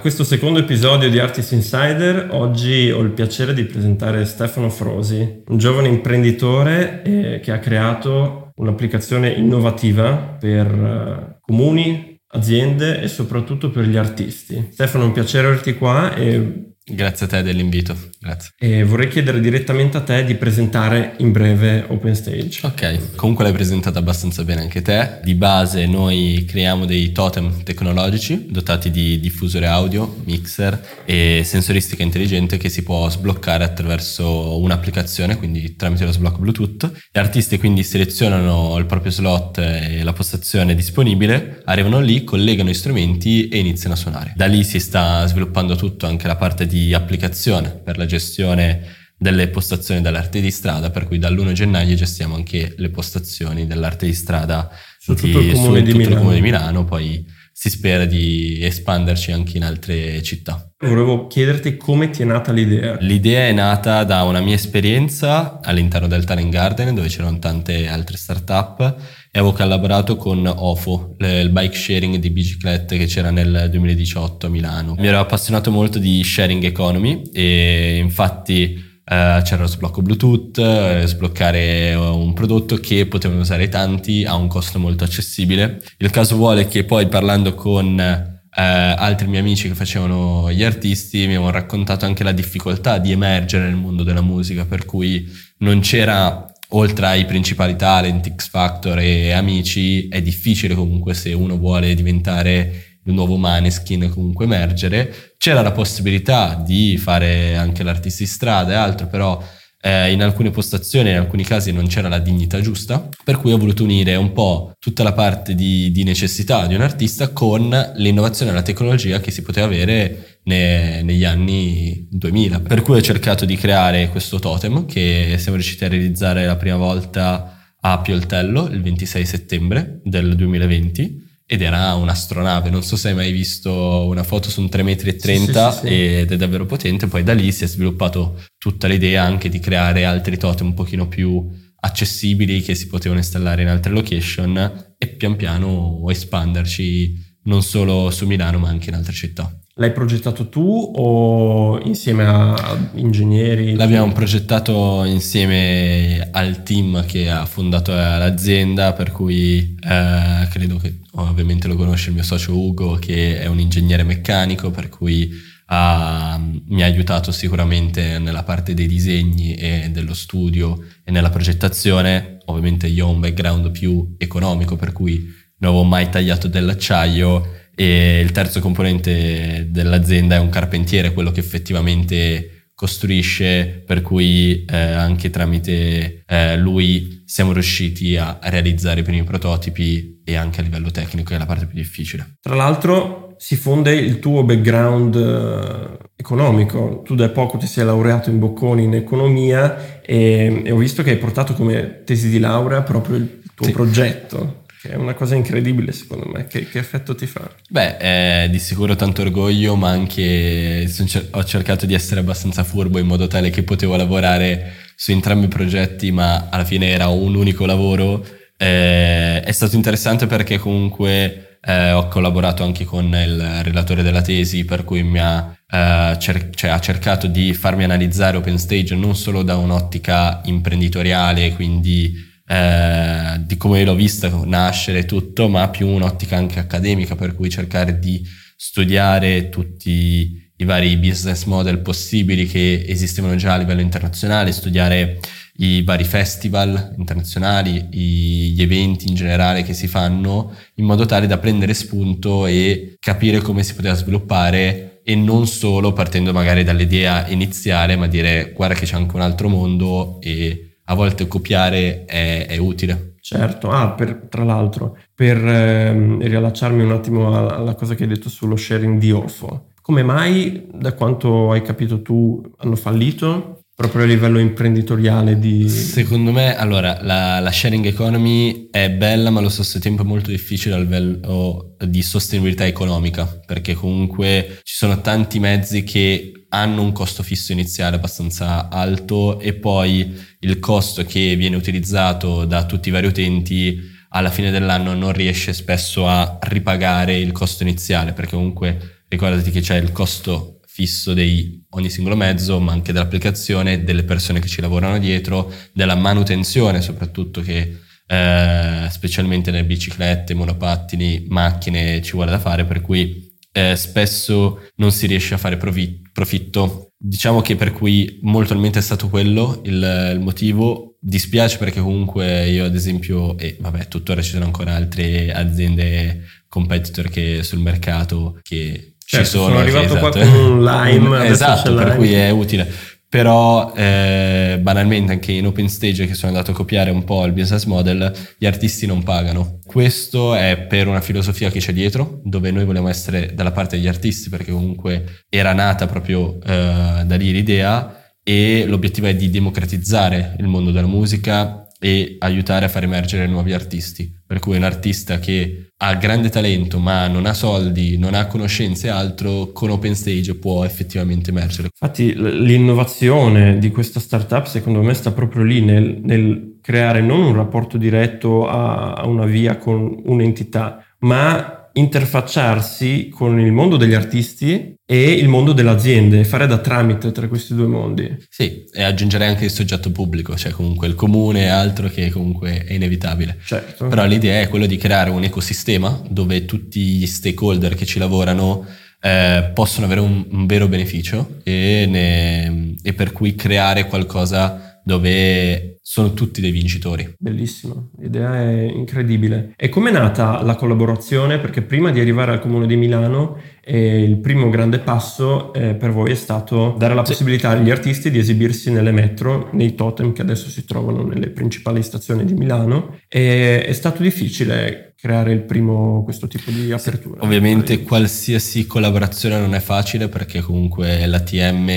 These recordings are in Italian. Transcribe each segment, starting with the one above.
Questo secondo episodio di Artist Insider oggi ho il piacere di presentare Stefano Frosi, un giovane imprenditore eh, che ha creato un'applicazione innovativa per eh, comuni, aziende e soprattutto per gli artisti. Stefano, è un piacere averti qua e Grazie a te dell'invito, grazie. E vorrei chiedere direttamente a te di presentare in breve OpenStage. Ok, comunque l'hai presentato abbastanza bene anche te. Di base noi creiamo dei totem tecnologici dotati di diffusore audio, mixer e sensoristica intelligente che si può sbloccare attraverso un'applicazione, quindi tramite lo sblocco Bluetooth. Gli artisti quindi selezionano il proprio slot e la postazione disponibile, arrivano lì, collegano gli strumenti e iniziano a suonare. Da lì si sta sviluppando tutto, anche la parte di applicazione per la gestione delle postazioni dell'arte di strada, per cui dall'1 gennaio gestiamo anche le postazioni dell'arte di strada su tutto, il comune, di, tutto il comune di Milano, poi si spera di espanderci anche in altre città. Volevo chiederti come ti è nata l'idea. L'idea è nata da una mia esperienza all'interno del Talent Garden, dove c'erano tante altre start-up e avevo collaborato con OFO, il bike sharing di biciclette che c'era nel 2018 a Milano. Mi ero appassionato molto di sharing economy e infatti Uh, c'era lo sblocco Bluetooth, uh, sbloccare un prodotto che potevano usare tanti a un costo molto accessibile. Il caso vuole che poi parlando con uh, altri miei amici che facevano gli artisti mi avevano raccontato anche la difficoltà di emergere nel mondo della musica, per cui non c'era oltre ai principali talent, X Factor e amici, è difficile comunque se uno vuole diventare il nuovo Maneskin comunque emergere. C'era la possibilità di fare anche l'artista di strada e altro, però eh, in alcune postazioni, in alcuni casi non c'era la dignità giusta, per cui ho voluto unire un po' tutta la parte di, di necessità di un artista con l'innovazione e la tecnologia che si poteva avere ne, negli anni 2000. Per cui ho cercato di creare questo totem che siamo riusciti a realizzare la prima volta a Pioltello il 26 settembre del 2020 ed era un'astronave, non so se hai mai visto una foto su un 3,30 metri sì, sì, ed è davvero potente, poi da lì si è sviluppato tutta l'idea anche di creare altri totem un pochino più accessibili che si potevano installare in altre location e pian piano espanderci non solo su Milano ma anche in altre città. L'hai progettato tu o insieme a ingegneri? L'abbiamo progettato insieme al team che ha fondato l'azienda, per cui eh, credo che ovviamente lo conosce il mio socio Ugo, che è un ingegnere meccanico, per cui ha, mi ha aiutato sicuramente nella parte dei disegni e dello studio e nella progettazione. Ovviamente io ho un background più economico, per cui non avevo mai tagliato dell'acciaio e il terzo componente dell'azienda è un carpentiere, quello che effettivamente costruisce, per cui eh, anche tramite eh, lui siamo riusciti a, realizzare i primi prototipi e anche a livello tecnico, che è la parte più difficile. Tra l'altro si fonde il tuo background eh, economico, tu da poco ti sei laureato in Bocconi in economia e, e ho visto che hai portato come tesi di laurea proprio il tuo sì. progetto che è una cosa incredibile secondo me. Che, che effetto ti fa? Beh, di sicuro tanto orgoglio, ma anche ho cercato di essere abbastanza furbo in modo tale che potevo lavorare su entrambi i progetti, ma alla fine era un unico lavoro. Eh, è stato interessante perché comunque eh, ho collaborato anche con il relatore della tesi, per cui mi ha, eh, cer- cioè, ha cercato di farmi analizzare OpenStage non solo da un'ottica imprenditoriale, quindi eh, di come l'ho vista nascere tutto, ma più un'ottica anche accademica, per cui cercare di studiare tutti i vari business model possibili che esistevano già a livello internazionale, studiare i vari festival internazionali, gli eventi in generale che si fanno, in modo tale da prendere spunto e capire come si poteva sviluppare e non solo partendo magari dall'idea iniziale, ma dire guarda che c'è anche un altro mondo e a volte copiare è, è utile. Certo, ah, per, tra l'altro, per ehm, riallacciarmi un attimo alla, alla, cosa che hai detto sullo sharing di OFO, come mai, da quanto hai capito tu, hanno fallito? Proprio a livello imprenditoriale di... Secondo me, allora, la, la sharing economy è bella, ma allo stesso tempo è molto difficile a livello di sostenibilità economica, perché comunque ci sono tanti mezzi che hanno un costo fisso iniziale abbastanza alto e poi il costo che viene utilizzato da tutti i vari utenti alla fine dell'anno non riesce spesso a ripagare il costo iniziale perché comunque ricordati che c'è il costo fisso di ogni singolo mezzo, ma anche dell'applicazione, delle persone che ci lavorano dietro, della manutenzione soprattutto che eh, specialmente nelle biciclette, monopattini, macchine ci vuole da fare, per cui eh, spesso non si riesce a fare profitto. Diciamo che per cui molto probabilmente è stato quello il, il, motivo. Dispiace perché comunque io ad esempio, e vabbè tuttora ci sono ancora altre aziende competitor che sul mercato che certo, ci sono. Sono arrivato esatto. qua con un Lime. esatto, per cui è utile però eh, banalmente anche in open stage che sono andato a copiare un po' il business model gli artisti non pagano. Questo è per una filosofia che c'è dietro dove noi vogliamo essere dalla parte degli artisti perché comunque era nata proprio eh, da lì l'idea e l'obiettivo è di democratizzare il mondo della musica e aiutare a far emergere nuovi artisti. Per cui un artista che ha grande talento ma non ha soldi, non ha conoscenze e altro, con OpenStage può effettivamente emergere. Infatti l'innovazione di questa startup secondo me sta proprio lì nel, nel creare non un rapporto diretto a, a una via con un'entità, ma interfacciarsi con il mondo degli artisti e il mondo delle aziende, fare da tramite tra questi due mondi. Sì, e aggiungere anche il soggetto pubblico, cioè comunque il comune e altro che comunque è inevitabile. Certo. Però l'idea è quella di creare un ecosistema dove tutti gli stakeholder che ci lavorano eh, possono avere un, un vero beneficio e, ne, e per cui creare qualcosa dove sono tutti dei vincitori. Bellissimo, l'idea è incredibile. E com'è nata la collaborazione? Perché prima di arrivare al Comune di Milano, eh, il primo grande passo eh, per voi è stato dare la possibilità agli artisti di esibirsi nelle metro, nei totem che adesso si trovano nelle principali stazioni di Milano. E è stato difficile creare il primo questo tipo di apertura. Ovviamente qualsiasi collaborazione non è facile perché comunque l'ATM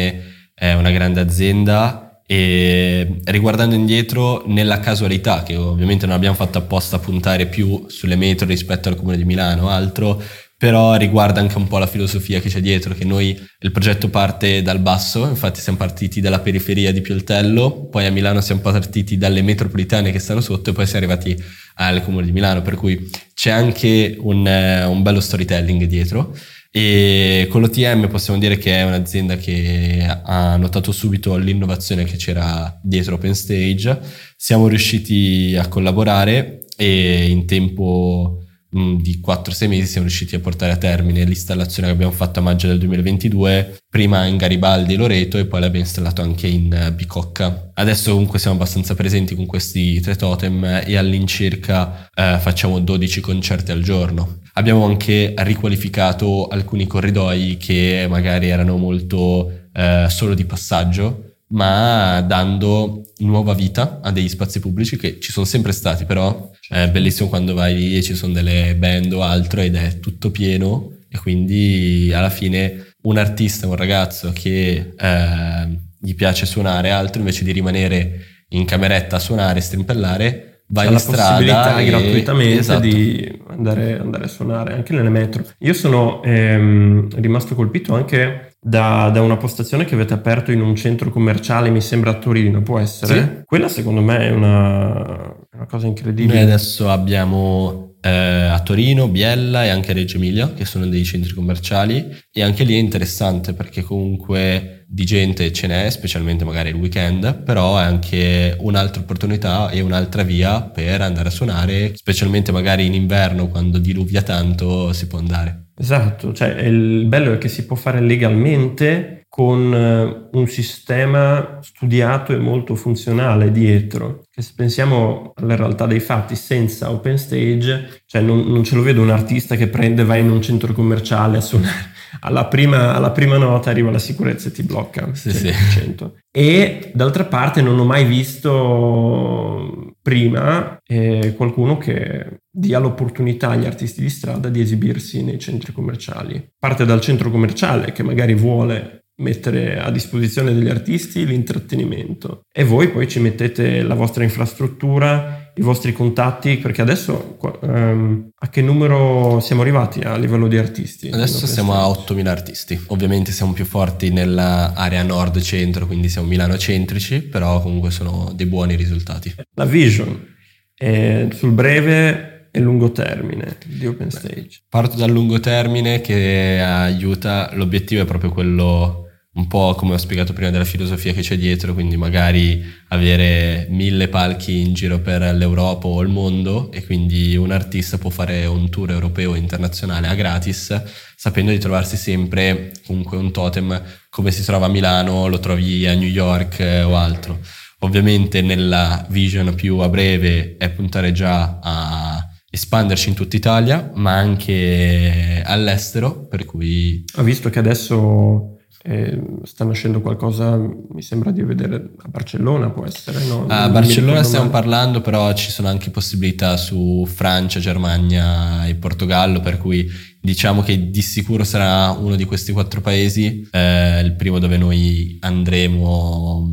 è una grande azienda e riguardando indietro nella casualità, che ovviamente non abbiamo fatto apposta puntare più sulle metro rispetto al comune di Milano o altro, però riguarda anche un po' la filosofia che c'è dietro, che noi il progetto parte dal basso, infatti siamo partiti dalla periferia di Pioltello, poi a Milano siamo partiti dalle metropolitane che stanno sotto e poi siamo arrivati al comune di Milano, per cui c'è anche un, un bello storytelling dietro. E con l'OTM possiamo dire che è un'azienda che ha notato subito l'innovazione che c'era dietro OpenStage. Siamo riusciti a collaborare e in tempo Mm, di 4-6 mesi siamo riusciti a portare a termine l'installazione che abbiamo fatto a maggio del 2022, prima in Garibaldi e Loreto e poi l'abbiamo installato anche in eh, Bicocca. Adesso comunque siamo abbastanza presenti con questi tre totem e all'incirca eh, facciamo 12 concerti al giorno. Abbiamo anche riqualificato alcuni corridoi che magari erano molto eh, solo di passaggio ma dando nuova vita a degli spazi pubblici che ci sono sempre stati, però è bellissimo quando vai lì e ci sono delle band o altro ed è tutto pieno e quindi alla fine un artista, un ragazzo che eh, gli piace suonare altro invece di rimanere in cameretta a suonare, strimpellare, va in strada la possibilità e... gratuitamente esatto. di andare, andare, a suonare anche nelle metro. Io sono ehm, rimasto colpito anche da, da, una postazione che avete aperto in un centro commerciale, mi sembra a Torino, può essere? Sì. Quella secondo me è una, una cosa incredibile. Noi adesso abbiamo eh, a Torino, Biella e anche Reggio Emilia, che sono dei centri commerciali, e anche lì è interessante perché comunque di gente ce n'è, specialmente magari il weekend, però è anche un'altra opportunità e un'altra via per andare a suonare, specialmente magari in inverno quando diluvia tanto si può andare. Esatto, cioè il bello è che si può fare legalmente con eh, un sistema studiato e molto funzionale dietro. Che se pensiamo alla realtà dei fatti senza open stage, cioè non, non ce lo vedo un artista che prende, va in un centro commerciale a suonare alla prima, alla prima, nota arriva la sicurezza e ti blocca. Sì, sì. E d'altra parte non ho mai visto prima eh, qualcuno che dia l'opportunità agli artisti di strada di esibirsi nei centri commerciali. Parte dal centro commerciale che magari vuole mettere a disposizione degli artisti l'intrattenimento e voi poi ci mettete la vostra infrastruttura, i vostri contatti, perché adesso um, a che numero siamo arrivati a livello di artisti? Adesso siamo a 8.000 artisti, ovviamente siamo più forti nell'area nord-centro, quindi siamo milano-centrici, però comunque sono dei buoni risultati. La vision, eh, sul breve e lungo termine di OpenStage? Parto dal lungo termine che aiuta, l'obiettivo è proprio quello un po' come ho spiegato prima della filosofia che c'è dietro, quindi magari avere mille palchi in giro per l'Europa o il mondo e quindi un artista può fare un tour europeo o internazionale a gratis sapendo di trovarsi sempre comunque un totem come si trova a Milano, lo trovi a New York eh, o altro. Ovviamente nella vision più a breve è puntare già a espanderci in tutta Italia, ma anche all'estero, per cui... Ho visto che adesso eh, sta nascendo qualcosa, mi sembra di vedere a Barcellona, può essere, no? A Barcellona stiamo male. parlando, però ci sono anche possibilità su Francia, Germania e Portogallo, per cui diciamo che di sicuro sarà uno di questi quattro paesi, eh, il primo dove noi andremo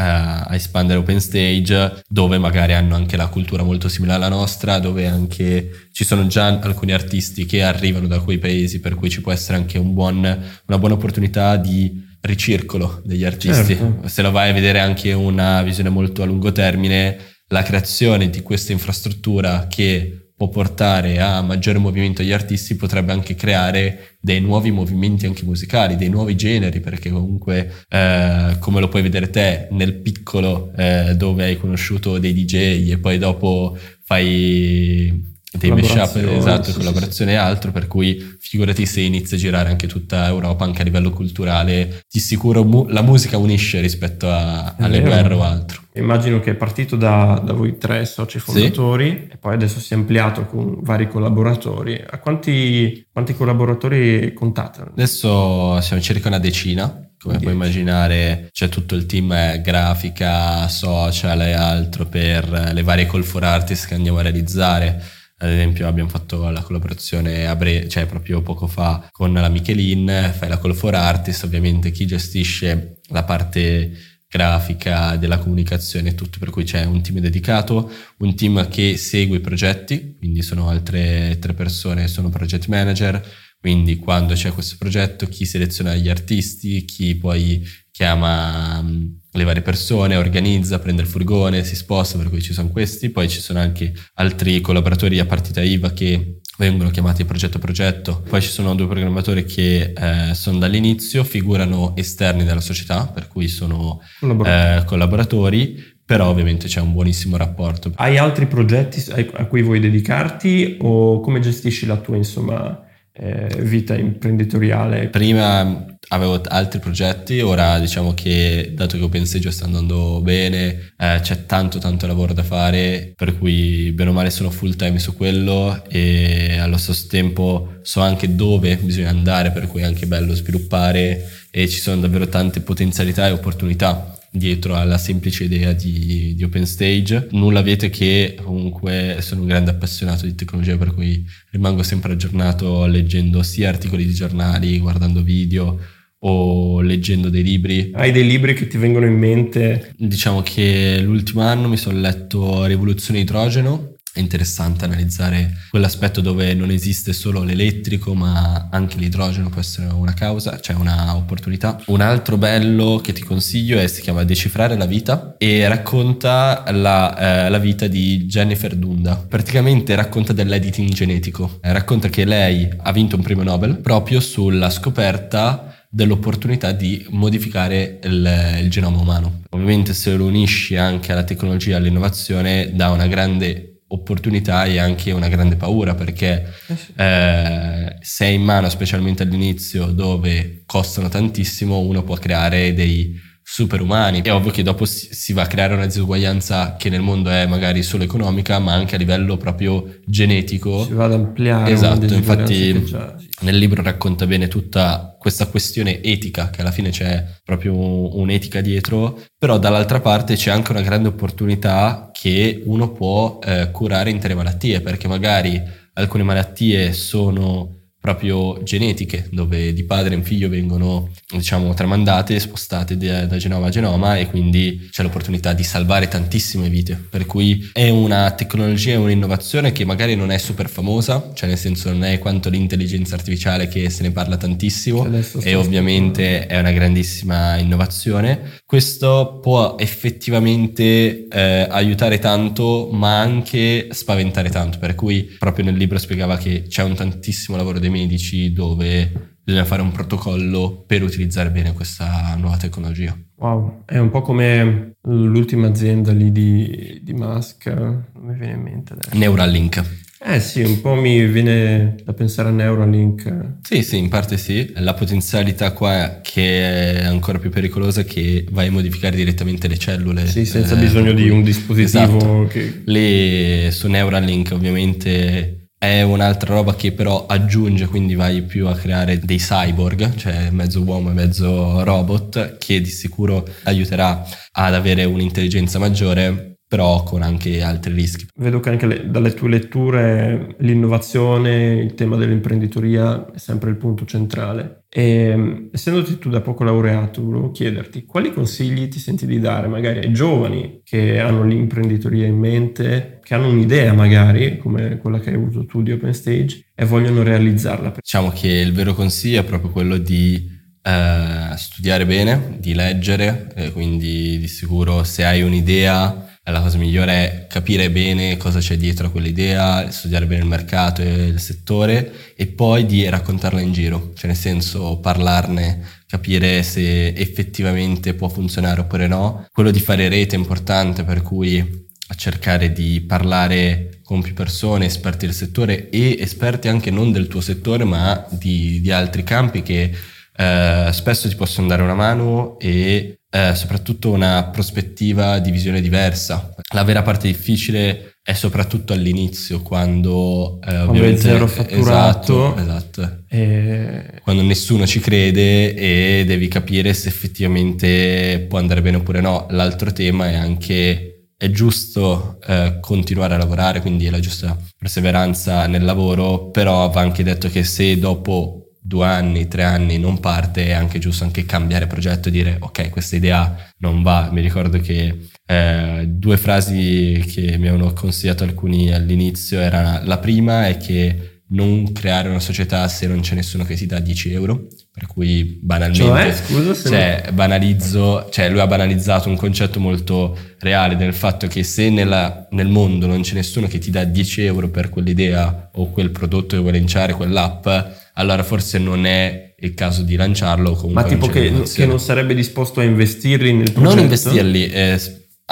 a espandere open stage dove magari hanno anche la cultura molto simile alla nostra dove anche ci sono già alcuni artisti che arrivano da quei paesi per cui ci può essere anche un buon, una buona opportunità di ricircolo degli artisti certo. se lo vai a vedere anche una visione molto a lungo termine la creazione di questa infrastruttura che può portare a maggiore movimento agli artisti potrebbe anche creare dei nuovi movimenti anche musicali, dei nuovi generi, perché comunque eh, come lo puoi vedere te nel piccolo eh, dove hai conosciuto dei DJ e poi dopo fai dei mashup, esatto, sì, collaborazione sì, e altro, per cui figurati se inizia a girare anche tutta Europa, anche a livello culturale, di sicuro mu- la musica unisce rispetto a, alle guerre o altro. Immagino che è partito da, da voi tre soci fondatori sì. e poi adesso si è ampliato con vari collaboratori. A quanti, quanti collaboratori contate? Adesso siamo circa una decina, come puoi immaginare c'è tutto il team eh, grafica, social e altro per le varie call for artist che andiamo a realizzare ad esempio abbiamo fatto la collaborazione a Bre- cioè proprio poco fa con la Michelin, fai la call for artist, ovviamente chi gestisce la parte grafica, della comunicazione e tutto, per cui c'è un team dedicato, un team che segue i progetti, quindi sono altre tre persone, sono project manager, quindi quando c'è questo progetto chi seleziona gli artisti, chi poi chiama le varie persone, organizza, prende il furgone, si sposta, per cui ci sono questi, poi ci sono anche altri collaboratori a partita IVA che vengono chiamati progetto a progetto, poi ci sono due programmatori che eh, sono dall'inizio, figurano esterni dalla società, per cui sono collaboratori. Eh, collaboratori però ovviamente c'è un buonissimo rapporto. Hai altri progetti a cui vuoi dedicarti o come gestisci la tua insomma eh, vita imprenditoriale? Prima avevo altri progetti, ora diciamo che dato che OpenStage sta andando bene, eh, c'è tanto tanto lavoro da fare, per cui bene o male sono full time su quello e allo stesso tempo so anche dove bisogna andare, per cui è anche bello sviluppare e ci sono davvero tante potenzialità e opportunità dietro alla semplice idea di, di open stage. Nulla viete che comunque sono un grande appassionato di tecnologia, per cui rimango sempre aggiornato leggendo sia articoli di giornali, guardando video o leggendo dei libri. Hai dei libri che ti vengono in mente? Diciamo che l'ultimo anno mi sono letto Rivoluzione idrogeno è interessante analizzare quell'aspetto dove non esiste solo l'elettrico, ma anche l'idrogeno può essere una causa, cioè una opportunità. Un altro bello che ti consiglio è, si chiama Decifrare la vita e racconta la, eh, la vita di Jennifer Dunda. Praticamente racconta dell'editing genetico. Eh, racconta che lei ha vinto un premio Nobel proprio sulla scoperta dell'opportunità di modificare il, il genoma umano. Ovviamente se lo unisci anche alla tecnologia e all'innovazione dà una grande opportunità e anche una grande paura perché eh, eh sei in mano, specialmente all'inizio, dove costano tantissimo, uno può creare dei superumani. È ovvio che dopo si, va a creare una disuguaglianza che nel mondo è magari solo economica, ma anche a livello proprio genetico. Si va ad ampliare. Esatto, infatti nel libro racconta bene tutta questa questione etica, che alla fine c'è proprio un'etica dietro, però dall'altra parte c'è anche una grande opportunità che uno può eh, curare intere malattie, perché magari alcune malattie sono proprio genetiche, dove di padre in figlio vengono, diciamo, tramandate spostate da, da genoma a genoma e quindi c'è l'opportunità di salvare tantissime vite. Per cui è una tecnologia e un'innovazione che magari non è super famosa, cioè nel senso non è quanto l'intelligenza artificiale che se ne parla tantissimo e ovviamente è una grandissima innovazione. Questo può effettivamente eh, aiutare tanto ma anche spaventare tanto, per cui proprio nel libro spiegava che c'è un tantissimo lavoro dei medici dove bisogna fare un protocollo per utilizzare bene questa nuova tecnologia. Wow, è un po' come l'ultima azienda lì di, di Musk, non mi viene in mente adesso. Neuralink. Eh sì, un po' mi viene da pensare a Neuralink. Sì, sì, in parte sì. La potenzialità qua che è ancora più pericolosa è che vai a modificare direttamente le cellule. Sì, senza eh, bisogno di un dispositivo esatto. che... Lì su Neuralink ovviamente è un'altra roba che però aggiunge, quindi vai più a creare dei cyborg, cioè mezzo uomo e mezzo robot, che di sicuro aiuterà ad avere un'intelligenza maggiore, però con anche altri rischi. Vedo che anche le, dalle tue letture l'innovazione, il tema dell'imprenditoria è sempre il punto centrale. E, essendoti tu da poco laureato, volevo chiederti quali consigli ti senti di dare magari ai giovani che hanno l'imprenditoria in mente, che hanno un'idea magari come quella che hai avuto tu di Open Stage e vogliono realizzarla. Diciamo che il vero consiglio è proprio quello di eh, studiare bene, di leggere, quindi di sicuro se hai un'idea la cosa migliore è capire bene cosa c'è dietro a quell'idea, studiare bene il mercato e il settore e poi di raccontarla in giro, cioè nel senso parlarne, capire se effettivamente può funzionare oppure no. Quello di fare rete è importante per cui cercare di parlare con più persone, esperti del settore e esperti anche non del tuo settore ma di, di altri campi che eh, spesso ti possono dare una mano e eh, soprattutto una prospettiva di visione diversa. La vera parte difficile è soprattutto all'inizio, quando eh, ovviamente zero fatturato, esatto, esatto. E... quando nessuno ci crede e devi capire se effettivamente può andare bene oppure no. L'altro tema è anche è giusto eh, continuare a lavorare, quindi è la giusta perseveranza nel lavoro, però va anche detto che se dopo due anni, tre anni non parte, è anche giusto anche cambiare progetto e dire ok, questa idea non va. Mi ricordo che eh, due frasi che mi avevano consigliato alcuni all'inizio erano la prima è che non creare una società se non c'è nessuno che ti dà 10 euro, per cui banalmente, cioè, scusa se cioè, non... banalizzo, cioè lui ha banalizzato un concetto molto reale del fatto che se nella, nel mondo non c'è nessuno che ti dà 10 euro per quell'idea o quel prodotto che vuoi lanciare, quell'app, allora forse non è il caso di lanciarlo. Ma tipo che, che, non sarebbe disposto a investirli nel progetto? Non investirli, eh,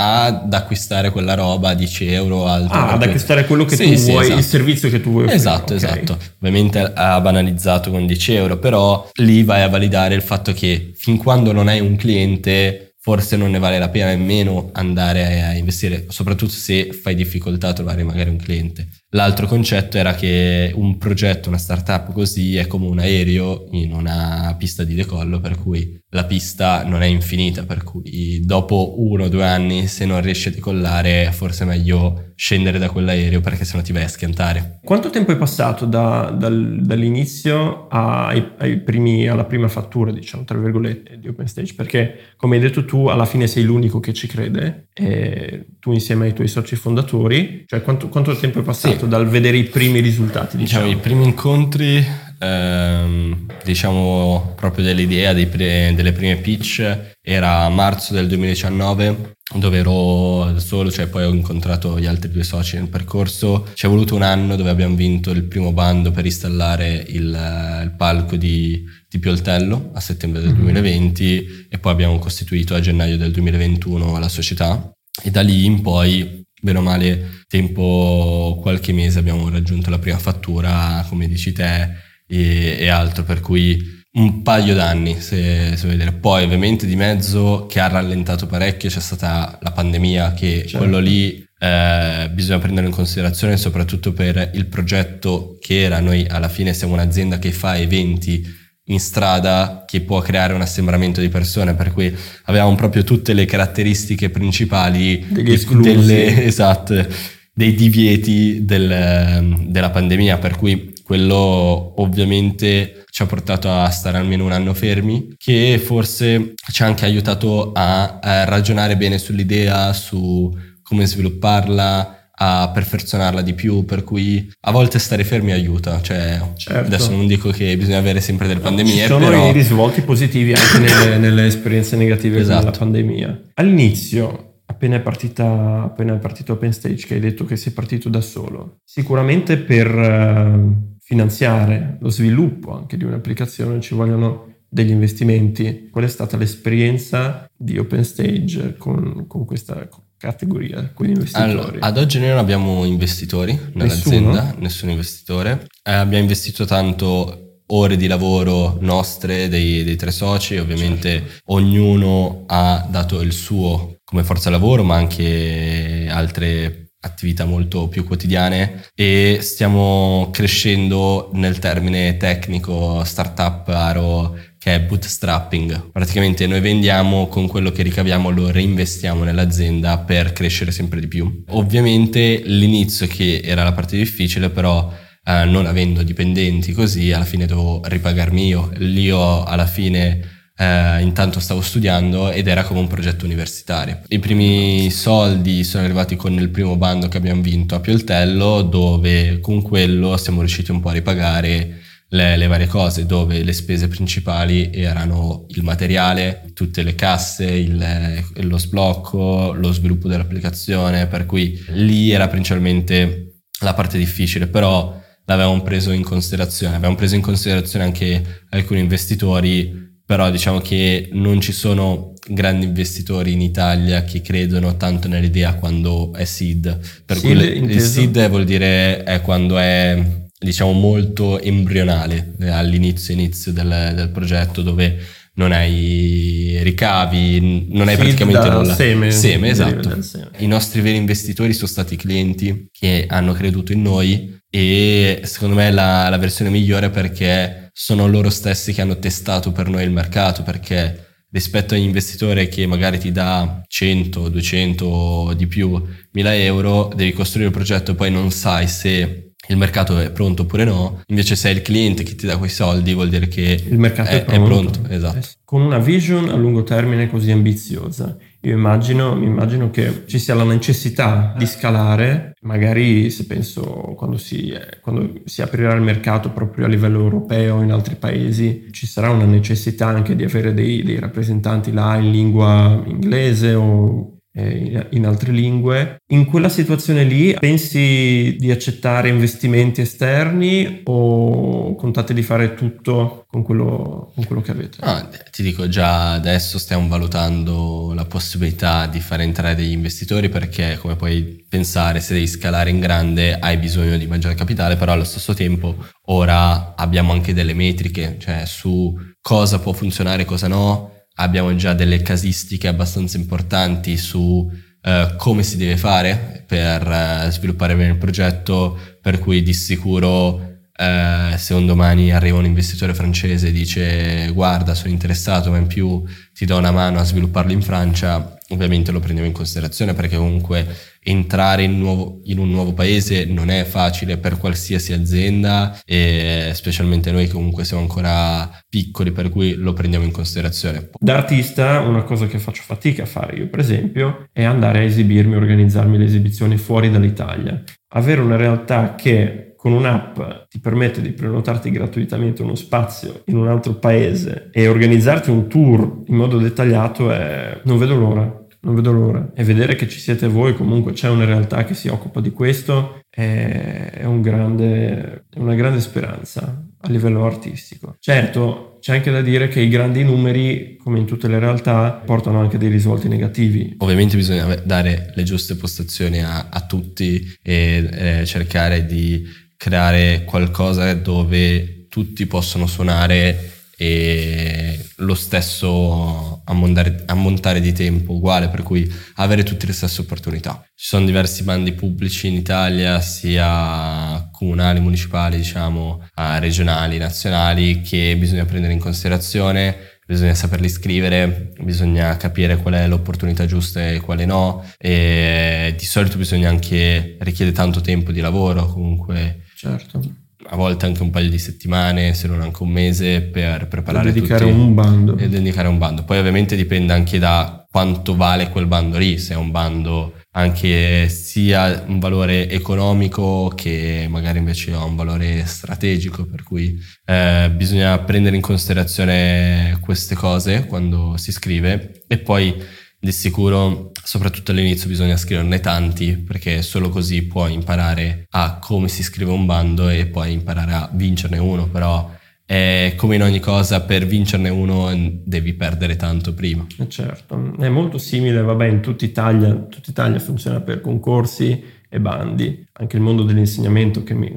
ad acquistare quella roba a 10 euro. Altro ah, ad acquistare quello che sì, tu sì, vuoi, esatto. il servizio che tu vuoi offrire. Esatto, okay. esatto. Ovviamente ha banalizzato con 10 euro, però lì vai a validare il fatto che fin quando non hai un cliente forse non ne vale la pena nemmeno andare a investire, soprattutto se fai difficoltà a trovare magari un cliente. L'altro concetto era che un progetto, una startup così è come un aereo in una pista di decollo, per cui la pista non è infinita, per cui dopo uno o due anni se non riesci a decollare forse è meglio scendere da quell'aereo perché sennò ti vai a schiantare. Quanto tempo è passato da, dal, dall'inizio ai, ai primi, alla prima fattura, diciamo, tra virgolette, di OpenStage? Perché, come hai detto tu, alla fine sei l'unico che ci crede, tu insieme ai tuoi soci fondatori. Cioè, quanto, quanto tempo è passato sì. Dal vedere i primi risultati? Diciamo, diciamo i primi incontri, ehm, diciamo, proprio dell'idea pre, delle prime pitch, era marzo del 2019 dove ero da solo, cioè poi ho incontrato gli altri due soci nel percorso. Ci è voluto un anno dove abbiamo vinto il primo bando per installare il, il palco di, di, Pioltello a settembre del 2020 mm-hmm. e poi abbiamo costituito a gennaio del 2021 la società e da lì in poi, bene o male, tempo qualche mese abbiamo raggiunto la prima fattura, come dici te, e, e altro, per cui un paio d'anni, se, se vedere. Poi ovviamente di mezzo che ha rallentato parecchio c'è stata la pandemia, che certo. quello lì eh, bisogna prendere in considerazione soprattutto per il progetto che era. Noi alla fine siamo un'azienda che fa eventi in strada che può creare un assembramento di persone, per cui avevamo proprio tutte le caratteristiche principali. Delle, esatto, dei divieti del, della pandemia, per cui Quello ovviamente ci ha portato a stare almeno un anno fermi, che forse ci ha anche aiutato a, a ragionare bene sull'idea, su come svilupparla, a perfezionarla di più, per cui a volte stare fermi aiuta. Cioè, certo. Adesso non dico che bisogna avere sempre delle pandemie. Ci sono però... i risvolti positivi anche nelle, nelle esperienze negative esatto. della pandemia. All'inizio, appena è, partita, appena è partito OpenStage, che hai detto che sei partito da solo, sicuramente per uh, finanziare lo sviluppo anche di un'applicazione ci vogliono degli investimenti. Qual è stata l'esperienza di OpenStage con, con questa categoria con investitori? Allora, ad oggi noi non abbiamo investitori nell'azienda, nessuno, nessun investitore. Eh, abbiamo investito tanto ore di lavoro nostre, dei, dei tre soci, ovviamente certo. ognuno ha dato il suo come forza lavoro, ma anche altre attività molto più quotidiane e stiamo crescendo nel termine tecnico startup aro che è bootstrapping. Praticamente noi vendiamo con quello che ricaviamo lo reinvestiamo nell'azienda per crescere sempre di più. Ovviamente l'inizio che era la parte difficile però eh, non avendo dipendenti così alla fine devo ripagarmi io. Io alla fine eh, intanto stavo studiando ed era come un progetto universitario. I primi soldi sono arrivati con il primo bando che abbiamo vinto a Pioltello dove con quello siamo riusciti un po' a ripagare le, le, varie cose dove le spese principali erano il materiale, tutte le casse, il, lo sblocco, lo sviluppo dell'applicazione, per cui lì era principalmente la parte difficile, però l'avevamo preso in considerazione, avevamo preso in considerazione anche alcuni investitori, però diciamo che non ci sono grandi investitori in Italia che credono tanto nell'idea quando è seed. Per seed cui il seed vuol dire è quando è diciamo molto embrionale eh, all'inizio inizio del, del, progetto dove non hai ricavi, non hai Feed praticamente nulla. Seme, seme esatto. Seme. I nostri veri investitori sono stati i clienti che hanno creduto in noi e secondo me è la, la versione migliore perché sono loro stessi che hanno testato per noi il mercato perché rispetto agli investitori che magari ti dà 100, 200 di più, 1000 euro, devi costruire il progetto e poi non sai se il mercato è pronto oppure no, invece se è il cliente che ti dà quei soldi vuol dire che il mercato è, è pronto. È pronto esatto. Con una vision a lungo termine così ambiziosa, io immagino, immagino che ci sia la necessità di scalare, magari se penso quando si, quando si aprirà il mercato proprio a livello europeo in altri paesi, ci sarà una necessità anche di avere dei, dei rappresentanti là in lingua inglese o eh, in altre lingue. In quella situazione lì pensi di accettare investimenti esterni o contate di fare tutto con quello, con quello che avete? Ah, ti dico già adesso stiamo valutando la possibilità di fare entrare degli investitori perché come puoi pensare se devi scalare in grande hai bisogno di maggiore capitale però allo stesso tempo ora abbiamo anche delle metriche cioè su cosa può funzionare e cosa no abbiamo già delle casistiche abbastanza importanti su uh, come si deve fare per uh, sviluppare bene il progetto, per cui di sicuro Uh, se un domani arriva un investitore francese e dice guarda sono interessato ma in più ti do una mano a svilupparlo in Francia, ovviamente lo prendiamo in considerazione perché comunque entrare in, nuovo, in, un nuovo paese non è facile per qualsiasi azienda e specialmente noi comunque siamo ancora piccoli per cui lo prendiamo in considerazione. Da artista una cosa che faccio fatica a fare io per esempio è andare a esibirmi, organizzarmi le esibizioni fuori dall'Italia. Avere una realtà che con un'app ti permette di prenotarti gratuitamente uno spazio in un altro paese e organizzarti un tour in modo dettagliato è... non vedo l'ora. Non vedo l'ora. E vedere che ci siete voi, comunque c'è una realtà che si occupa di questo, è, un grande, è una grande speranza a livello artistico. Certo, c'è anche da dire che i grandi numeri, come in tutte le realtà, portano anche dei risvolti negativi. Ovviamente bisogna dare le giuste postazioni a, a tutti e eh, cercare di creare qualcosa dove tutti possono suonare e lo stesso ammontare, ammontare, di tempo uguale, per cui avere tutte le stesse opportunità. Ci sono diversi bandi pubblici in Italia, sia comunali, municipali, diciamo, regionali, nazionali, che bisogna prendere in considerazione, bisogna saperli scrivere, bisogna capire qual è l'opportunità giusta e quale no, e di solito bisogna anche richiede tanto tempo di lavoro comunque Certo. a volte anche un paio di settimane, se non anche un mese per preparare per dedicare tutti, un bando. E dedicare un bando. Poi ovviamente dipende anche da quanto vale quel bando lì, se è un bando anche sia un valore economico che magari invece ha un valore strategico, per cui eh, bisogna prendere in considerazione queste cose quando si scrive e poi di sicuro, soprattutto all'inizio, bisogna scriverne tanti perché solo così puoi imparare a come si scrive un bando e poi imparare a vincerne uno, però è come in ogni cosa, per vincerne uno devi perdere tanto prima. Eh, certo, è molto simile, vabbè, in tutta Italia, tutta Italia funziona per concorsi e bandi. Anche il mondo dell'insegnamento, che mi,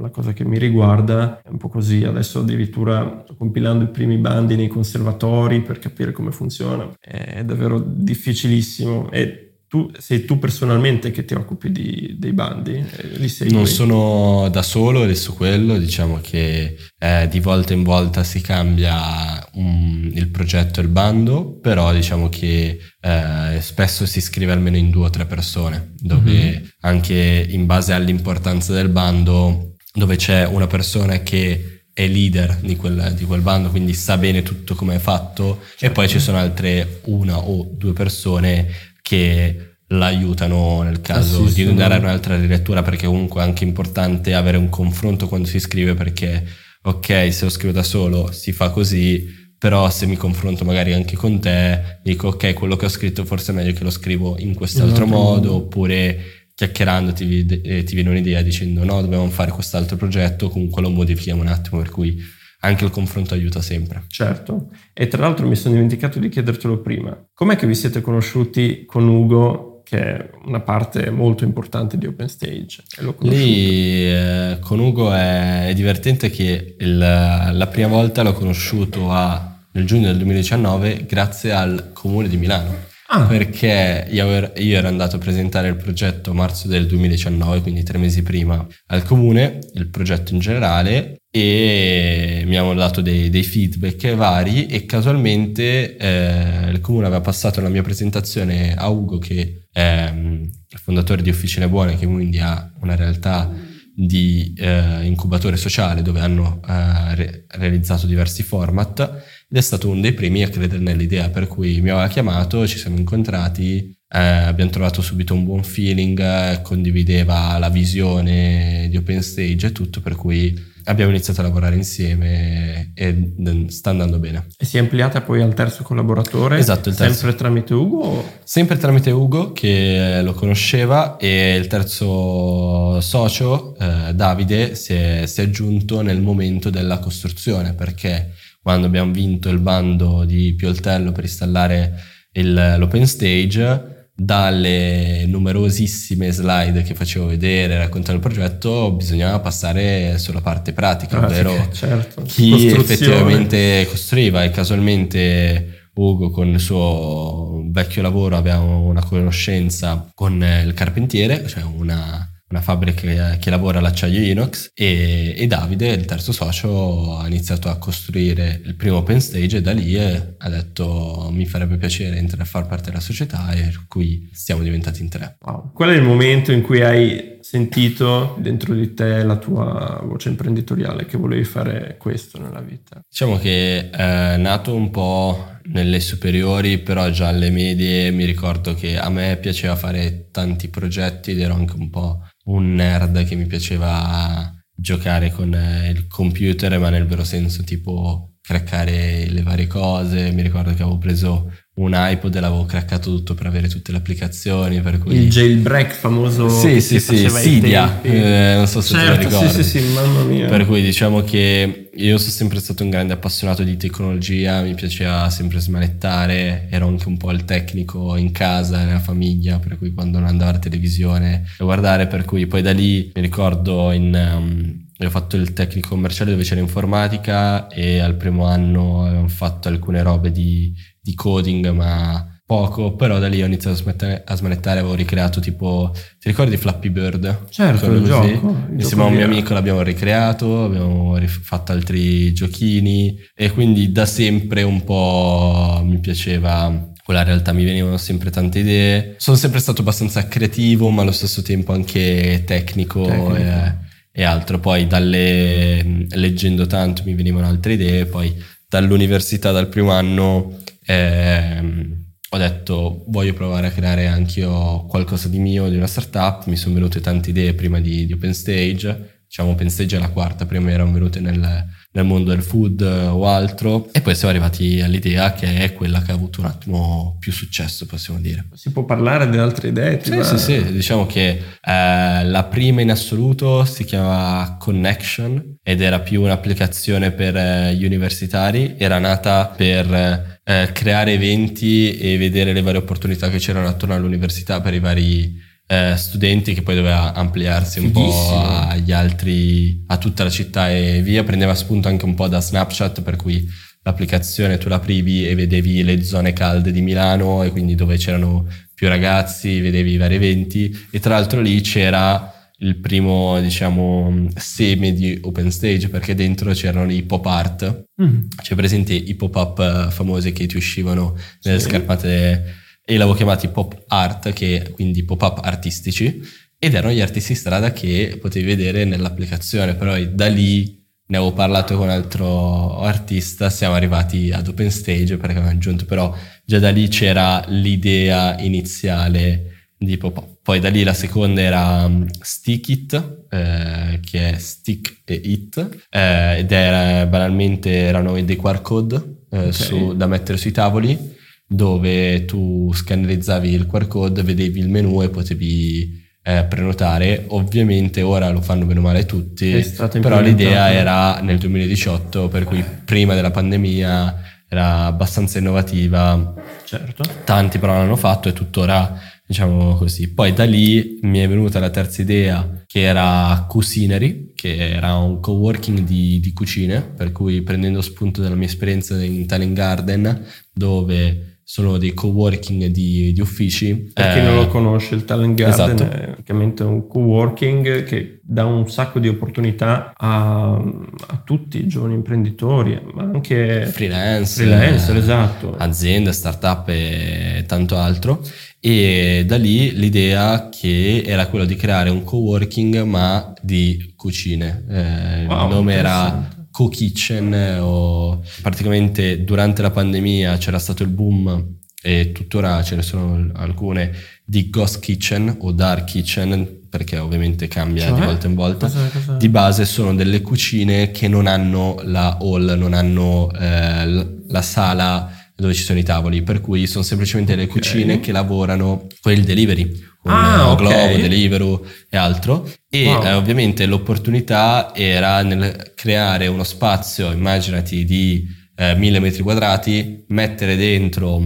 la cosa che mi riguarda, è un po' così. Adesso addirittura sto compilando i primi bandi nei conservatori per capire come funziona. È davvero difficilissimo e tu, sei tu personalmente che ti occupi di, dei bandi? Eh, li segui? Non sono da solo su quello, diciamo che eh, di volta in volta si cambia um, il progetto e il bando, però diciamo che eh, spesso si scrive almeno in due o tre persone, dove mm-hmm. anche in base all'importanza del bando, dove c'è una persona che è leader di quel, di quel, bando, quindi sa bene tutto come è fatto, certo. e poi ci sono altre una o due persone che l'aiutano nel caso ah, sì, di andare a un'altra rilettura perché comunque è anche importante avere un confronto quando si scrive perché ok se lo scrivo da solo si fa così però se mi confronto magari anche con te dico ok quello che ho scritto forse è meglio che lo scrivo in quest'altro esatto. modo oppure chiacchierando ti, eh, ti, viene un'idea dicendo no dobbiamo fare quest'altro progetto comunque lo modifichiamo un attimo per cui anche il confronto aiuta sempre. Certo, e tra l'altro mi sono dimenticato di chiedertelo prima. Com'è che vi siete conosciuti con Ugo, che è una parte molto importante di OpenStage? Lì eh, con Ugo è, è divertente che il, la prima volta l'ho conosciuto a, nel giugno del 2019 grazie al comune di Milano. Ah. Perché io, ero andato a presentare il progetto marzo del 2019, quindi tre mesi prima, al comune, il progetto in generale, e mi hanno dato dei, dei feedback vari e casualmente eh, il comune aveva passato la mia presentazione a Ugo che è um, il fondatore di Officine Buone che quindi ha una realtà di eh, incubatore sociale dove hanno eh, re- realizzato diversi format ed è stato uno dei primi a credere nell'idea per cui mi aveva chiamato, ci siamo incontrati eh, abbiamo trovato subito un buon feeling, eh, condivideva la visione di OpenStage e tutto, per cui abbiamo iniziato a lavorare insieme e sta andando bene. E si è ampliata poi al terzo collaboratore? Esatto, il terzo. Sempre tramite Ugo? Sempre tramite Ugo che lo conosceva e il terzo socio, eh, Davide, si è, si è aggiunto nel momento della costruzione perché quando abbiamo vinto il bando di Pioltello per installare il, l'open stage dalle numerosissime slide che facevo vedere, raccontare il progetto, bisognava passare sulla parte pratica, pratica ovvero certo. chi effettivamente costruiva e casualmente Ugo con il suo vecchio lavoro aveva una conoscenza con il carpentiere, cioè una una fabbrica che lavora all'acciaio inox e, e, Davide, il terzo socio, ha iniziato a costruire il primo open stage e da lì ha detto mi farebbe piacere entrare a far parte della società e per cui siamo diventati in tre. Wow. Qual è il momento in cui hai sentito dentro di te la tua voce imprenditoriale che volevi fare questo nella vita? Diciamo che è nato un po' nelle superiori, però già alle medie mi ricordo che a me piaceva fare tanti progetti ed ero anche un po' un nerd che mi piaceva giocare con eh, il computer, ma nel vero senso tipo craccare le varie cose. Mi ricordo che avevo preso un iPod e l'avevo craccato tutto per avere tutte le applicazioni. Per cui... Il jailbreak famoso. Sì, sì, sì, Sidia. Eh, non so se certo, te lo ricordi. Sì, sì, sì, mamma mia. Per cui diciamo che io sono sempre stato un grande appassionato di tecnologia, mi piaceva sempre smanettare, ero anche un po' il tecnico in casa, nella famiglia, per cui quando non andavo alla televisione a guardare, per cui poi da lì mi ricordo in... Um, ho fatto il tecnico commerciale dove c'era informatica e al primo anno avevamo fatto alcune robe di, di coding, ma poco, però da lì ho iniziato a, smettare, a smanettare, avevo ricreato tipo, ti ricordi Flappy Bird? Certo, il gioco. Insieme a un mio amico l'abbiamo ricreato, abbiamo fatto altri giochini e quindi da sempre un po' mi piaceva quella realtà, mi venivano sempre tante idee. Sono sempre stato abbastanza creativo, ma allo stesso tempo anche tecnico. tecnico. E, e altro. Poi dalle, leggendo tanto mi venivano altre idee, poi dall'università, dal primo anno, ehm, ho detto voglio provare a creare anch'io qualcosa di mio, di una startup, mi sono venute tante idee prima di, di OpenStage, diciamo OpenStage è la quarta, prima erano venute nel, nel mondo del food o altro. E poi siamo arrivati all'idea che è quella che ha avuto un attimo più successo possiamo dire. Si può parlare di altre idee? Sì, sì, sì, diciamo che eh, la prima in assoluto si chiama Connection ed era più un'applicazione per eh, gli universitari. Era nata per eh, creare eventi e vedere le varie opportunità che c'erano attorno all'università per i vari eh, studenti che poi doveva ampliarsi un po' agli altri, a tutta la città e via. Prendeva spunto anche un po' da Snapchat, per cui l'applicazione tu l'aprivi e vedevi le zone calde di Milano e quindi dove c'erano più ragazzi, vedevi i vari eventi e tra l'altro lì c'era il primo, diciamo, seme di open stage perché dentro c'erano i pop art. Mm. C'è presente i pop-up eh, famosi che ti uscivano nelle sì. scarpate e l'avevo chiamati pop art, che quindi pop-up artistici, ed erano gli artisti in strada che potevi vedere nell'applicazione, però da lì ne avevo parlato con un altro artista, siamo arrivati ad Open Stage perché abbiamo aggiunto, però già da lì c'era l'idea iniziale di pop-up. Poi da lì la seconda era um, Stick It, eh, che è Stick e It, eh, ed era banalmente erano dei QR code eh, okay. su, da mettere sui tavoli dove tu scannerizzavi il QR code, vedevi il menu e potevi eh, prenotare. Ovviamente ora lo fanno bene o male tutti, però l'idea era nel 2018, per cui prima della pandemia era abbastanza innovativa. Certo. Tanti però l'hanno fatto e tuttora diciamo così. Poi da lì mi è venuta la terza idea che era Cusinery, che era un co-working di, di cucine, per cui prendendo spunto dalla mia esperienza in Talent Garden, dove sono dei co-working di, di uffici. Per chi eh, non lo conosce, il Talent Garden esatto. è praticamente un co-working che dà un sacco di opportunità a, a tutti i giovani imprenditori, ma anche freelance, freelancer, esatto. aziende, startup e tanto altro. E da lì l'idea che era quella di creare un co-working ma di cucine. Eh, wow, il nome era co-kitchen o praticamente durante la pandemia c'era stato il boom e tuttora ce ne sono alcune di ghost kitchen o dark kitchen perché ovviamente cambia cioè? di volta in volta cosa, cosa? di base sono delle cucine che non hanno la hall non hanno eh, la sala dove ci sono i tavoli per cui sono semplicemente okay. le cucine che lavorano con il delivery con ah, okay. Glovo, Deliveroo e altro. E wow. eh, ovviamente l'opportunità era nel creare uno spazio, immaginati, di eh, mille metri quadrati, mettere dentro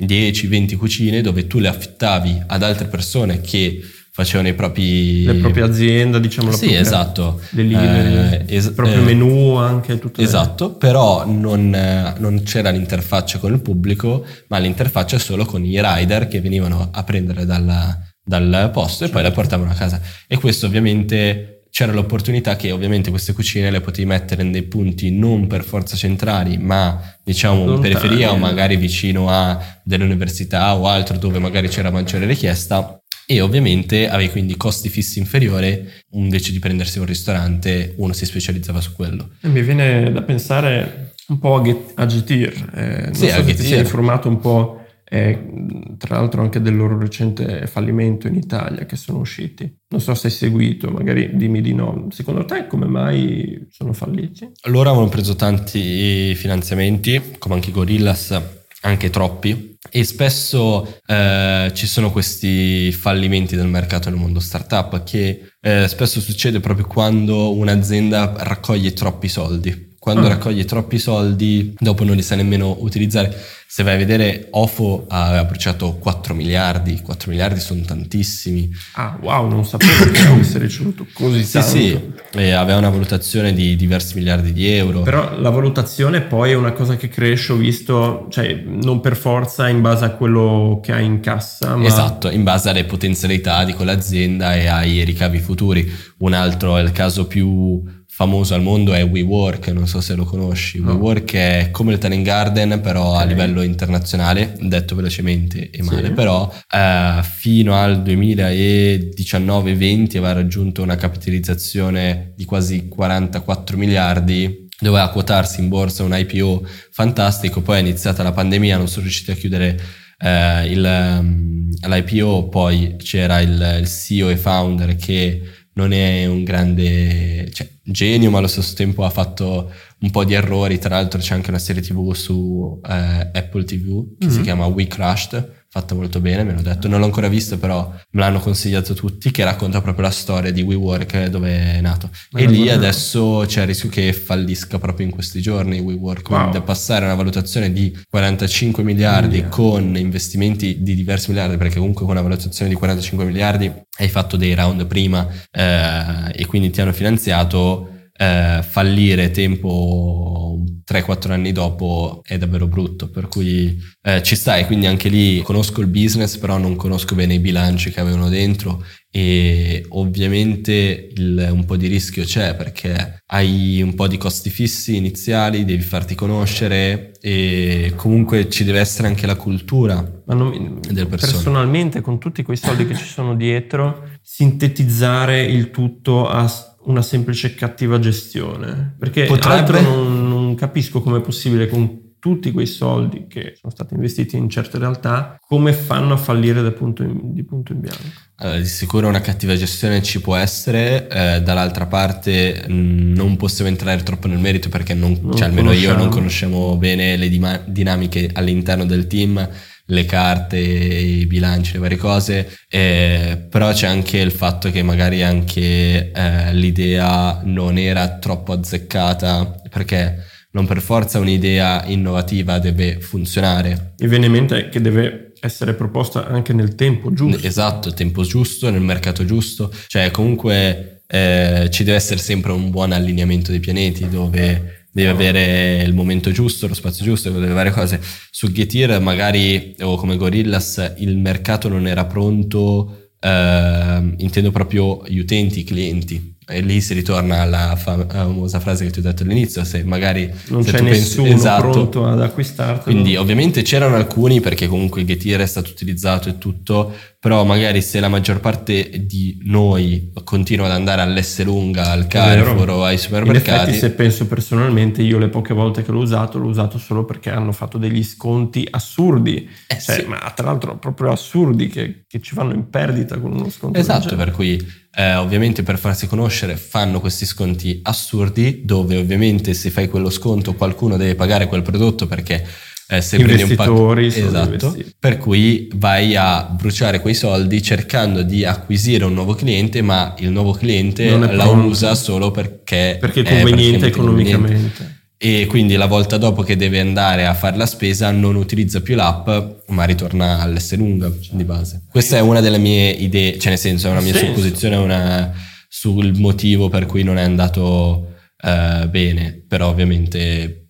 10-20 cucine dove tu le affittavi ad altre persone che facevano i propri... Le proprie aziende, diciamo. La sì, esatto. Delivery, eh, es- il proprio eh, menu anche, tutto. Esatto, le... però non, eh, non, c'era l'interfaccia con il pubblico, ma l'interfaccia solo con i rider che venivano a prendere dalla, dal posto e poi la portavano a casa. E questo ovviamente c'era l'opportunità che ovviamente queste cucine le potevi mettere in dei punti non per forza centrali, ma diciamo in periferia o magari vicino a delle università o altro dove magari c'era maggiore richiesta. E ovviamente avevi quindi costi fissi inferiori, invece di prendersi un ristorante uno si specializzava su quello. E mi viene da pensare un po' a, Get, a Getir, eh, non sì, so se ti sei informato un po' e tra l'altro anche del loro recente fallimento in Italia che sono usciti. Non so se hai seguito, magari dimmi di no. Secondo te come mai sono falliti? Loro avevano preso tanti finanziamenti, come anche Gorillas, anche troppi, e spesso eh, ci sono questi fallimenti del mercato nel mondo startup che eh, spesso succede proprio quando un'azienda raccoglie troppi soldi. Quando ah. raccoglie troppi soldi, dopo non li sa nemmeno utilizzare se vai a vedere Ofo aveva bruciato 4 miliardi, 4 miliardi sono tantissimi. Ah wow, non sapevo che avesse ricevuto così sì, tanto. Sì, sì, aveva una valutazione di diversi miliardi di euro. Però la valutazione poi è una cosa che cresce, ho visto, cioè non per forza in base a quello che hai in cassa. Ma... Esatto, in base alle potenzialità di quell'azienda e ai ricavi futuri. Un altro è il caso più famoso al mondo è WeWork, non so se lo conosci. No. WeWork è come il Talent Garden, però okay. a livello internazionale, detto velocemente e male, sì. però eh, fino al 2019-20 aveva raggiunto una capitalizzazione di quasi 44 miliardi doveva quotarsi in borsa un IPO fantastico, poi è iniziata la pandemia, non sono riusciti a chiudere eh, il, um, l'IPO, poi c'era il, il, CEO e founder che non è un grande cioè, genio, ma allo stesso tempo ha fatto un po' di errori, tra l'altro c'è anche una serie tv su eh, Apple TV che mm-hmm. si chiama We Crushed, fatta molto bene, mi hanno detto, non l'ho ancora vista però me l'hanno consigliato tutti, che racconta proprio la storia di WeWork dove è nato. Ma e lì adesso c'è il rischio che fallisca proprio in questi giorni WeWork, wow. da passare a una valutazione di 45 miliardi yeah. con investimenti di diversi miliardi, perché comunque con una valutazione di 45 miliardi hai fatto dei round prima eh, e quindi ti hanno finanziato eh, fallire tempo 3-4 anni dopo è davvero brutto, per cui eh, ci sta e quindi anche lì conosco il business, però non conosco bene i bilanci che avevano dentro e ovviamente il, un po' di rischio c'è perché hai un po' di costi fissi iniziali, devi farti conoscere e comunque ci deve essere anche la cultura non, del Personalmente con tutti quei soldi che ci sono dietro, sintetizzare il tutto a una semplice cattiva gestione. Perché Potrebbe... non, non capisco come è possibile con tutti quei soldi che sono stati investiti in certe realtà, come fanno a fallire punto in, di punto in bianco? Allora, di sicuro una cattiva gestione ci può essere, eh, dall'altra parte mh, mm, non possiamo entrare troppo nel merito perché non, non cioè, almeno io non conosciamo bene le dima- dinamiche all'interno del team le carte, i bilanci, le varie cose, eh, però c'è anche il fatto che magari anche eh, l'idea non era troppo azzeccata perché non per forza un'idea innovativa deve funzionare. Mi viene in mente che deve essere proposta anche nel tempo giusto. Esatto, tempo giusto, nel mercato giusto, cioè comunque eh, ci deve essere sempre un buon allineamento dei pianeti dove devi avere il momento giusto, lo spazio giusto, delle varie cose. Su Getir magari, o come Gorillas, il mercato non era pronto, eh, intendo proprio gli utenti, i clienti e lì si ritorna alla famosa frase che ti ho detto all'inizio, se magari non se c'è nessuno pensi, esatto, pronto ad acquistarlo. Quindi ovviamente c'erano alcuni perché comunque il Getir è stato utilizzato e tutto, però magari se la maggior parte di noi continua ad andare all'S lunga, al Carrefour o ai supermercati... In effetti se penso personalmente, io le poche volte che l'ho usato, l'ho usato solo perché hanno fatto degli sconti assurdi, eh cioè, sì. ma tra l'altro proprio assurdi che, che, ci fanno in perdita con uno sconto. Esatto, per cui eh, ovviamente per farsi conoscere fanno questi sconti assurdi dove ovviamente se fai quello sconto qualcuno deve pagare quel prodotto perché eh, se prendi un pacchetto esatto, per cui vai a bruciare quei soldi cercando di acquisire un nuovo cliente ma il nuovo cliente la usa solo perché, perché è conveniente economicamente. conveniente. E quindi la volta dopo che deve andare a fare la spesa non utilizza più l'app ma ritorna all'essere lunga di base. Questa è una delle mie idee cioè nel senso è una mia supposizione una, sul motivo per cui non è andato uh, bene. Però ovviamente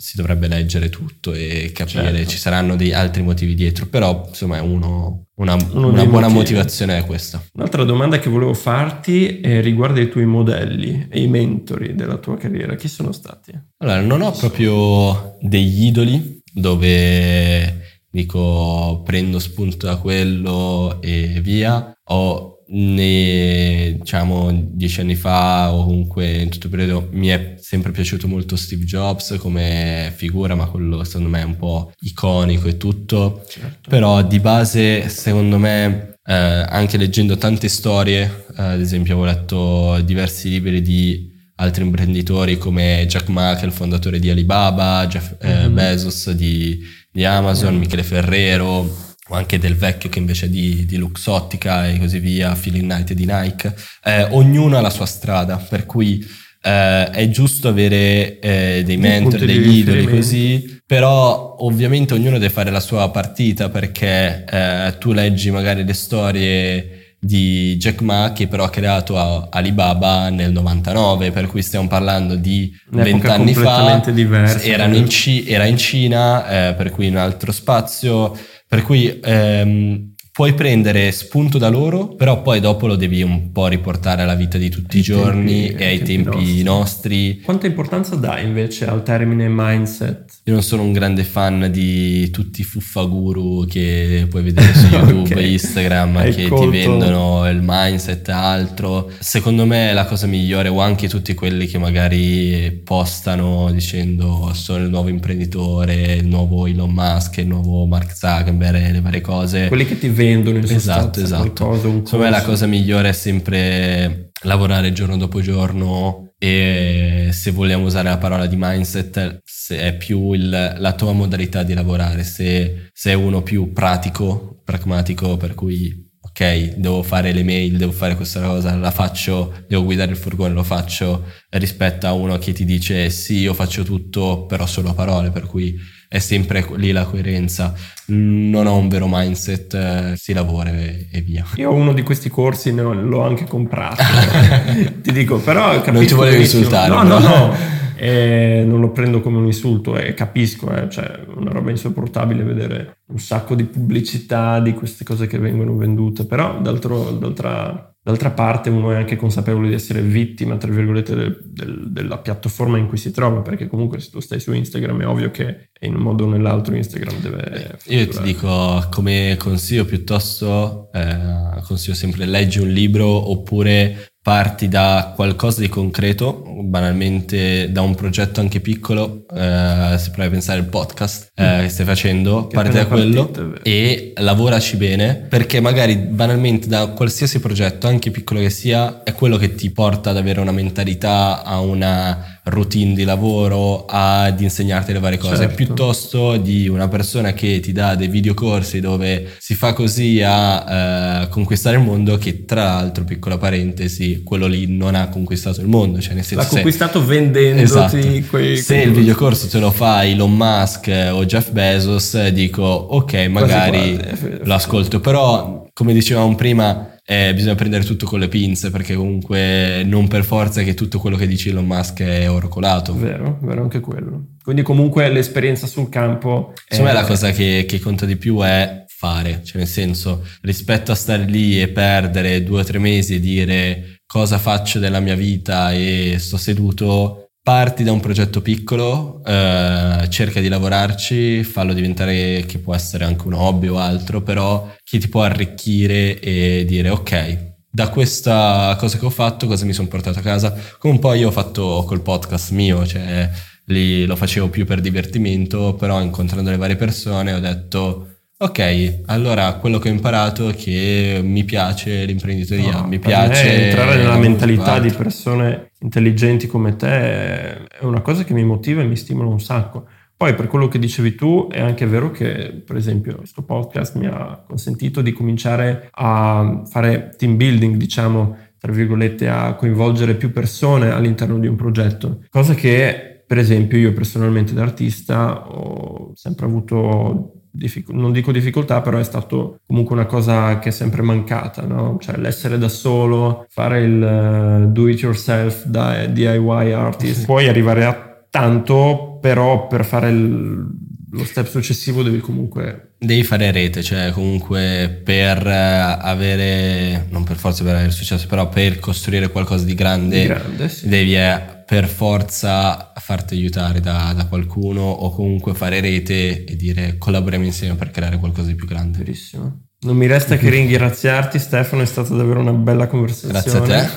si dovrebbe leggere tutto e capire, certo. ci saranno dei altri motivi dietro, però insomma è uno, una, uno una buona motivi. motivazione è questa. Un'altra domanda che volevo farti eh, riguarda i tuoi modelli e i mentori della tua carriera, chi sono stati? Allora, non ho proprio degli idoli dove dico prendo spunto da quello e via, ho ne, diciamo dieci anni fa o comunque in tutto il periodo mi è sempre piaciuto molto Steve Jobs come figura ma quello secondo me è un po' iconico e tutto certo. però di base secondo me eh, anche leggendo tante storie eh, ad esempio ho letto diversi libri di altri imprenditori come Jack Ma che è il fondatore di Alibaba Jeff eh, mm-hmm. Bezos di, di Amazon. Michele Ferrero o anche del vecchio che invece di, di Luxottica e così via, Phil Knight di Nike, eh, ognuno ha la sua strada, per cui eh, è giusto avere eh, dei mentor, degli idoli così, però ovviamente ognuno deve fare la sua partita perché eh, tu leggi magari le storie di Jack Ma che però ha creato Alibaba nel 99 per cui stiamo parlando di vent'anni fa. diversa, in C- era in Cina eh, per cui in un altro spazio. Per cui ehm, puoi prendere spunto da loro, però poi dopo lo devi un po' riportare alla vita di tutti i giorni tempi, e ai tempi, tempi nostri. nostri. Quanta importanza dai invece al termine mindset? Io non sono un grande fan di tutti i fuffaguru che puoi vedere su YouTube, okay. Instagram, Hai che colto. ti vendono il mindset e altro. Secondo me la cosa migliore, o anche tutti quelli che magari postano dicendo sono il nuovo imprenditore, il nuovo Elon Musk, il nuovo Mark Zuckerberg, le varie cose. Quelli che ti vendono in esatto, esatto. qualcosa, un Secondo me la cosa migliore è sempre lavorare giorno dopo giorno e se vogliamo usare la parola di mindset è più il, la tua modalità di lavorare, se sei uno più pratico, pragmatico, per cui ok, devo fare le mail, devo fare questa cosa, la faccio, devo guidare il furgone, lo faccio, rispetto a uno che ti dice sì, io faccio tutto, però solo a parole, per cui è sempre lì la coerenza. Non ho un vero mindset, eh, si lavora e, e, via. Io ho uno di questi corsi, no, l'ho anche comprato. Ti dico, però Non ti volevo insultare. No, no, no. E non lo prendo come un insulto e capisco, eh, cioè una roba insopportabile vedere un sacco di pubblicità di queste cose che vengono vendute, però d'altro, d'altra D'altra parte uno è anche consapevole di essere vittima, tra virgolette, del, del, della piattaforma in cui si trova, perché comunque se tu stai su Instagram è ovvio che in un modo o nell'altro Instagram deve... Io ti dico come consiglio piuttosto, eh, consiglio sempre leggi un libro oppure parti da qualcosa di concreto, banalmente da un progetto anche piccolo, eh, se provi a pensare al podcast eh, che stai facendo, che parti da quello partito, e lavoraci bene, perché magari banalmente da qualsiasi progetto, anche piccolo che sia, è quello che ti porta ad avere una mentalità, a una routine di lavoro, ad insegnarti le varie cose, certo. piuttosto di una persona che ti dà dei videocorsi dove si fa così a eh, conquistare il mondo, che tra l'altro, piccola parentesi, quello lì non ha conquistato il mondo, cioè nel senso... L'ha conquistato vendendoti esatto. quei... Se quei il videocorso te lo fa Elon Musk o Jeff Bezos, dico ok, magari quasi. lo ascolto, però come dicevamo prima eh, bisogna prendere tutto con le pinze perché comunque non per forza che tutto quello che dice Elon Musk è oro colato. Vero, vero anche quello. Quindi comunque l'esperienza sul campo... Secondo è... me la cosa che, che conta di più è fare, cioè nel senso rispetto a stare lì e perdere due o tre mesi e dire cosa faccio della mia vita e sto seduto, parti da un progetto piccolo, eh, cerca di lavorarci, fallo diventare che può essere anche un hobby o altro, però che ti può arricchire e dire ok, da questa cosa che ho fatto, cosa mi sono portato a casa, come un po' io ho fatto col podcast mio, cioè lì lo facevo più per divertimento, però incontrando le varie persone ho detto Ok, allora quello che ho imparato è che mi piace l'imprenditoria, no, mi piace... entrare nella mentalità di persone intelligenti come te è una cosa che mi motiva e mi stimola un sacco. Poi per quello che dicevi tu è anche vero che per esempio questo podcast mi ha consentito di cominciare a fare team building, diciamo, tra virgolette, a coinvolgere più persone all'interno di un progetto, cosa che per esempio io personalmente da artista ho sempre avuto non dico difficoltà, però è stato comunque una cosa che è sempre mancata, no? Cioè l'essere da solo, fare il uh, do it yourself da DIY artist, puoi arrivare a tanto, però per fare il, lo step successivo devi comunque... Devi fare rete, cioè comunque per eh, avere, non per forza per avere successo, però per costruire qualcosa di grande, di grande sì. devi eh, per forza farti aiutare da, da, qualcuno o comunque fare rete e dire collaboriamo insieme per creare qualcosa di più grande. Verissimo. Non mi resta che ringraziarti Stefano, è stata davvero una bella conversazione. Grazie a te.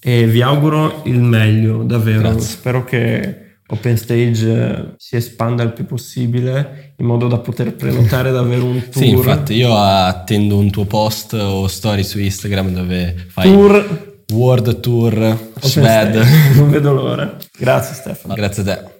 E vi auguro il meglio, davvero. Grazie. Spero che Open Stage eh, si espanda il più possibile in modo da poter prenotare davvero un tour. Sì, infatti io attendo un tuo post o story su Instagram dove fai tour World Tour Sved. Non vedo l'ora. Grazie Stefano. Grazie a te.